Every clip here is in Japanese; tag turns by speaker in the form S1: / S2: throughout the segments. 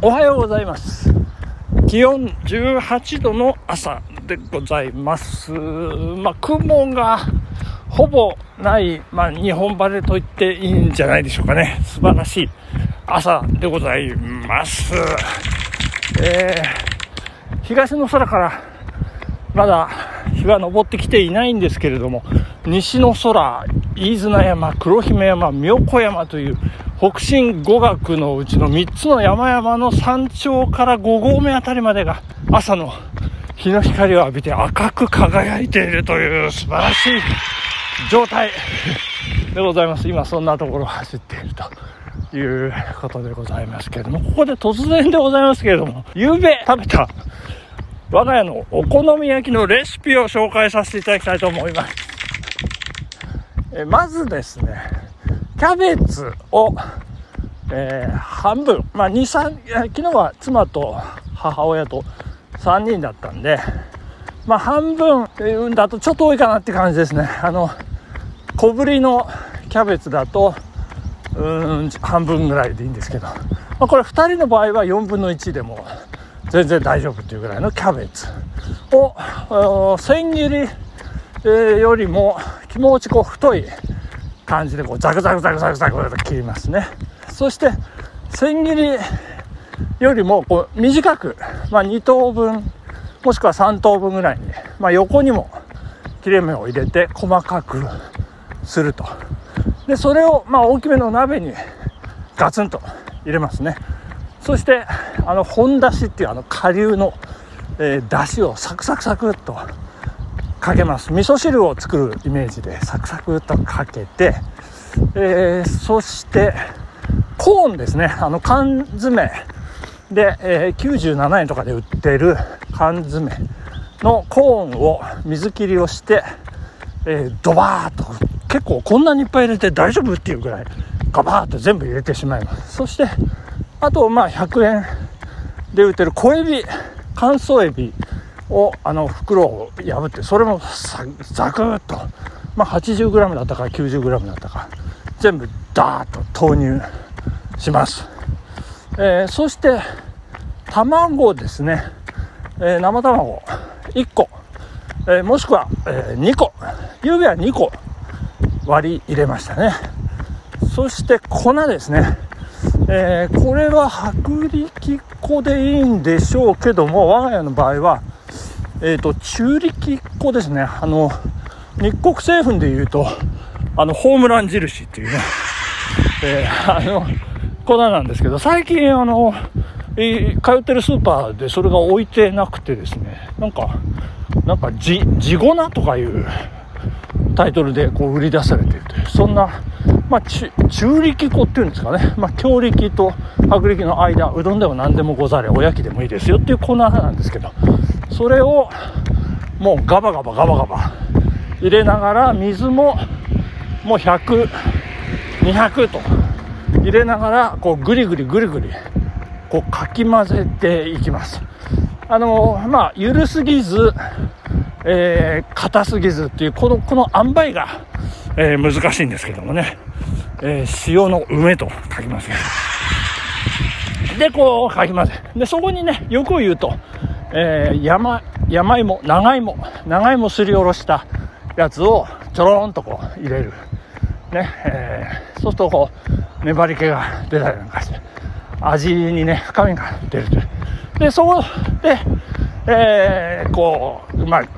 S1: おはようございます。気温18度の朝でございます。まあ、雲がほぼない、まあ、日本晴れと言っていいんじゃないでしょうかね。素晴らしい朝でございます。えー、東の空からまだ日が昇ってきていないんですけれども西の空飯綱山黒姫山妙子山という北進五岳のうちの3つの山々の山頂から5合目あたりまでが朝の日の光を浴びて赤く輝いているという素晴らしい状態でございます。今そんなところを走っているということでございますけれども、ここで突然でございますけれども、夕べ食べた我が家のお好み焼きのレシピを紹介させていただきたいと思います。えまずですね、キャベツを、えー、半分、まあ、2、3、昨日は妻と母親と3人だったんで、まあ、半分だとちょっと多いかなって感じですね。あの、小ぶりのキャベツだと、うん、半分ぐらいでいいんですけど、まあ、これ2人の場合は4分の1でも全然大丈夫っていうぐらいのキャベツを、千切り、えー、よりも気持ちこう太い感じでこうザクザクザクザクザクと切りますね。そして千切りよりもこう短く、まあ、2等分もしくは3等分ぐらいに、まあ、横にも切れ目を入れて細かくすると。でそれをまあ大きめの鍋にガツンと入れますね。そしてあの本だしっていうあの顆粒の、えー、だしをサクサクサクっとかけます。味噌汁を作るイメージでサクサクとかけて、えー、そしてコーンですね。あの缶詰。で、えー、97円とかで売ってる缶詰のコーンを水切りをして、えー、ドバーッと結構こんなにいっぱい入れて大丈夫っていうぐらいガバーッと全部入れてしまいます。そしてあとまあ100円で売ってる小エビ乾燥エビをあの袋を破ってそれもザクッと、まあ、80g だったか 90g だったか。全部ダーッと投入します、えー、そして卵ですね、えー、生卵。1個、えー、もしくは、え2個。ゆうべは2個割り入れましたね。そして粉ですね、えこれは薄力粉でいいんでしょうけども我が家の場合はえーと、中力粉ですね。あの日国製粉でいうとあのホームラン印っていうね、えー、あの粉なんですけど最近あの、えー、通ってるスーパーでそれが置いてなくてですね。なんかなんか地粉とかいうタイトルでこう売り出されてるという。そんな、まあ、中力粉っていうんですかね、まあ、強力と薄力の間うどんでも何でもござれおやきでもいいですよっていう粉なんですけど。それをもうガバガバガバガバ。入れながら水ももう100200と。入れながらこうグリグリグリグリこうかき混ぜていきます。あのまあ緩すぎずえー、硬すぎずっていうこのこの塩梅が、えー、難しいんですけどもね、えー、塩の梅と書きます。でこうかき混ぜ。でそこにね欲を言うとえー、山山芋長芋長芋すりおろしたやつをちょろんとこう入れる。ね、えー、そうするとこう粘り気が出たりなんかして味にね深みが出るという。でそこで、えー、こううまい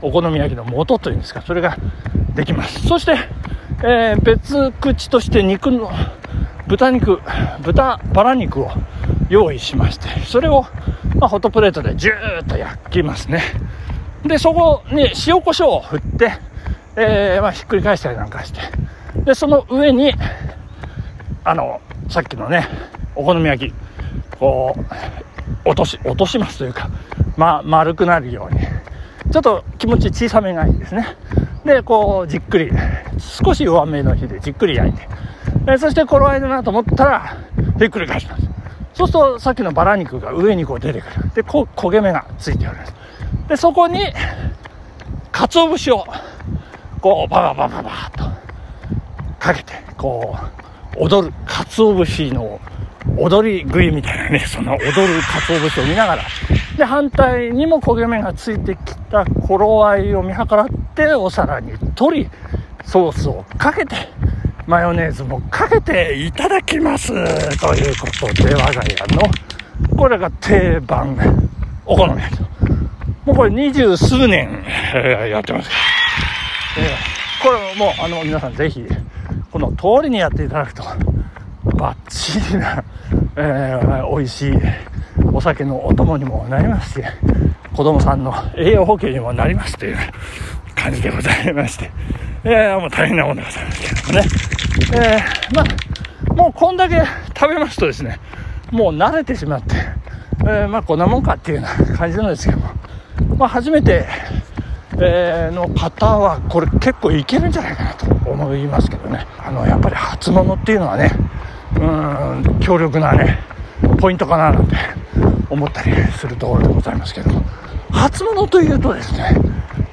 S1: お好み焼きの素というんですかそれができます。そして、えー、別口として肉の豚肉豚バラ肉を用意しましてそれをまあ、ホットプレートでジューッと焼きますね。で、そこに塩コショウを振って、えー、まあ、ひっくり返したりなんかして、で、その上に、あの、さっきのね、お好み焼き、こう、落とし、落としますというか、ま、丸くなるように、ちょっと気持ち小さめがいいですね。で、こう、じっくり、少し弱めの火でじっくり焼いて、そして頃合いだなと思ったら、ひっくり返します。そうするとさっきのバラ肉が上にこう。出てくるでこ焦げ目がついておりますでそこに鰹節をこうバババババッとかけてこう踊る鰹節の踊り食いみたいなね、その踊る鰹節を見ながら、で、反対にも焦げ目がついてきた頃合いを見計らってお皿に取り、ソースをかけて、マヨネーズもかけていただきますということで、我が家の、これが定番お好み焼き。もうこれ二十数年、やってます。えー、これも、あの、皆さんぜひ、この通りにやっていただくと、バッチリな、えー、美味しいお酒のお供にもなりますし、子供さんの栄養補給にもなりますという感じでございまして、えー、もう大変なものでございますけどもね。えー、まあ、もうこんだけ食べますとですね、もう慣れてしまって、えー、まあこんなもんかっていうような感じなんですけども、まあ初めて、えー、の方はこれ結構いけるんじゃないかなと思いますけどね。あの、やっぱり初物っていうのはね、うん、強力なね、ポイントかななんて思ったりするところでございますけども、初物というとですね、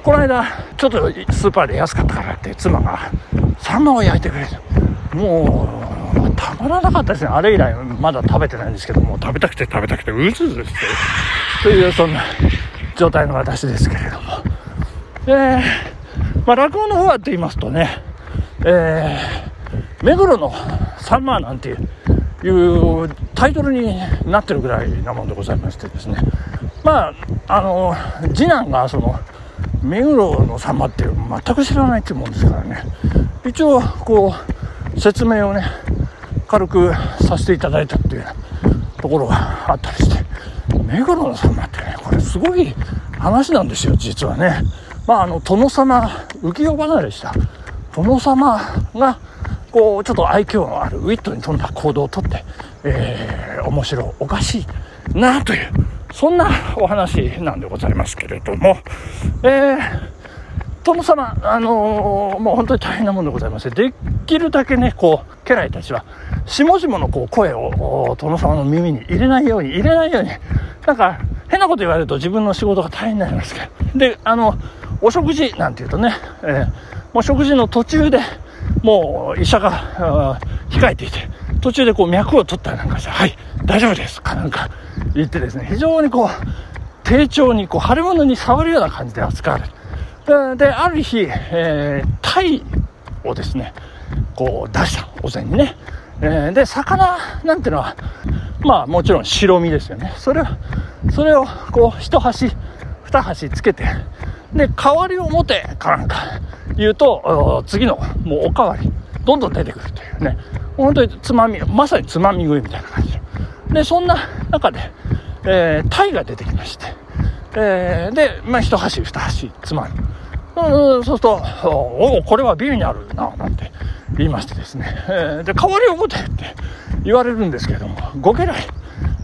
S1: この間、ちょっとスーパーで安かったからって妻がサンマを焼いてくれて、もう、たまらなかったですね。あれ以来まだ食べてないんですけども、食べたくて食べたくてうずうずして、というそんな状態の私ですけれども。えー、まあ落語の方はって言いますとね、えー、目黒のサンマーなんていうタイトルになってるぐらいなもんでございましてですねまああの次男がその目黒のサンマって全く知らないってもんですからね。一応こう説明をね軽くさせていただいたっていうところがあったりして。目黒のサンマってねこれすごい話なんですよ実はね。まああの殿様浮世離れした。殿様がこうちょっと愛嬌のあるウィットに富んだ行動をとって、えー、面白おかしいなというそんなお話なんでございますけれども、えー、殿様、あのー、もう本当に大変なもんでございまして、できるだけね、こう、家来たちは、下々のこう声を殿様の耳に入れないように、入れないように、なんか、変なこと言われると自分の仕事が大変になりますけど、で、あの、お食事なんていうとね、えー、もう食事の途中で、もう医者が控えていて、途中でこう脈を取ったりなんかして、はい、大丈夫ですかなんか。言ってですね、非常にこう、丁重にこう、腫れ物に触るような感じで扱われる。で、ある日、えー、タイをですね、こう出した、お膳にね。えー、で、魚なんてのは、まあもちろん白身ですよね。それを、それをこう、一箸、二箸つけて、で、代わりを持てかなんか言うと、次のもうおかわり、どんどん出てくるというね、本当につまみ、まさにつまみ食いみたいな感じで。そんな中で、えー、タイが出てきまして、えー、で、まあ、一箸二箸つまみ。うん、そうすると、おお、これはビールにあるな、なんて言いましてですね、えー、で、代わりを持てって言われるんですけれども、ご家来、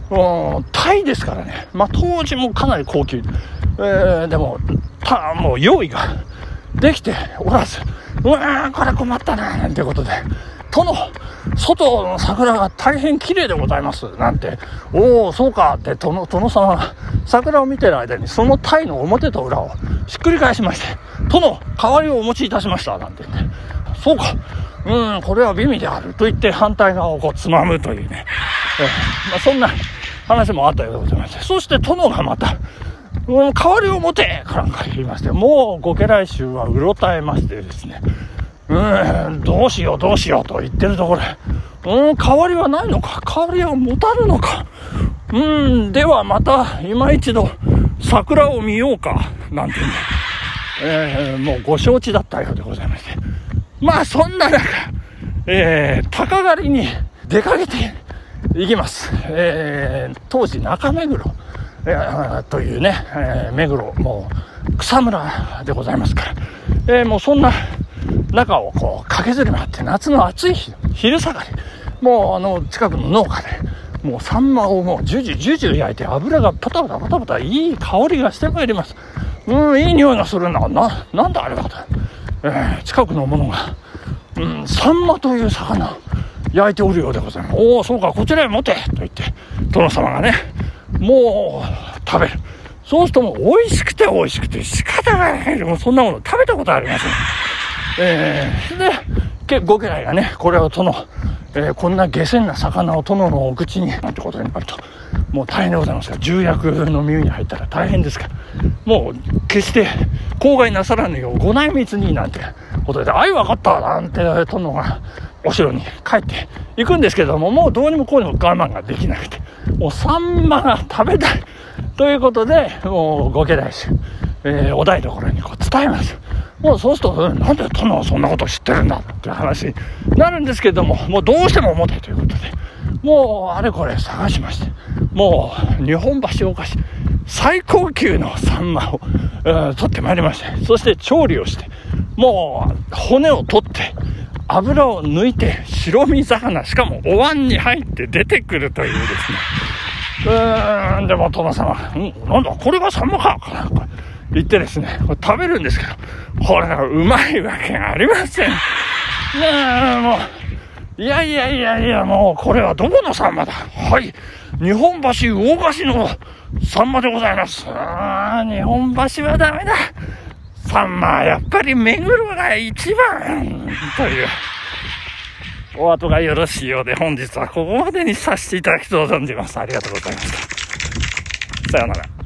S1: う、タイですからね、まあ、当時もかなり高級、えー、でも、た、もう用意ができておらず、うわー、これ困ったな、なんてことで、殿、外の桜が大変綺麗でございます、なんて、おお、そうかって殿、殿様が桜を見てる間に、その鯛の表と裏をひっくり返しまして、殿、代わりをお持ちいたしました、なんて言って、そうか、うん、これは美味である。と言って反対側をこうつまむというね、え、まあ、そんな話もあったようでございまして、そして殿がまた、うん、代わりを持てかなんか言いまして、もうご家来衆はうろたえましてですね、うん、どうしようどうしようと言ってるところで、うん、代わりはないのか代わりは持たるのかうん、ではまた今一度桜を見ようか、なんて言うんだ。えー、もうご承知だったようでございまして。まあそんな中、えー、高狩りに出かけていきます。えー、当時中目黒。えというね、えー、目黒、もう草むらでございますから、えー、もうそんな中をこう駆けずり回って夏の暑い日、昼下がり、もうあの近くの農家で、もうサンマをもうジュジュジュジュ焼いて油がパタパタパタパタいい香りがしてまいります。うん、いい匂いがするな。な、なんだあれだと。えー、近くのものが、うん、サンマという魚、焼いておるようでございます。おお、そうか、こちらへ持てと言って、殿様がね、もう食べる。そうするともう美味しくて美味しくて仕方がない。もうそんなもの食べたことありません。えー、で、ご家来がね、これをその、えー、こんな下船な魚を殿のお口になんてことになるともう大変でございますが重役の耳に入ったら大変ですか。らもう決して口外なさらぬようご内密になんてことで「あい分かった」なんて殿がお城に帰っていくんですけどももうどうにもこうにも我慢ができなくて。もうサンマが食べたい。ということでもうご家来衆、えー、お台所にこう伝えます。もうそうすると、なんで殿はそんなこと知ってるんだって話になるんですけれども、もうどうしても重たいということで、もうあれこれ探しまして、もう日本橋お菓子、最高級のサンマを、えー、取ってまいりまして、そして調理をして、もう骨を取って、油を抜いて白身魚、しかもお椀に入って出てくるというですね。うーん、でも殿様、うん、なんだ、これがサンマか、言ってですね、これ食べるんですけど、これがうまいわけがありません。ねえ、もう、いやいやいやいや、もう、これはどこのサンマだはい。日本橋魚菓子のサンマでございます。あ日本橋はダメだ。サンマはやっぱり目黒が一番という。お後がよろしいようで本日はここまでにさせていただきとう存じます。ありがとうございました。さようなら。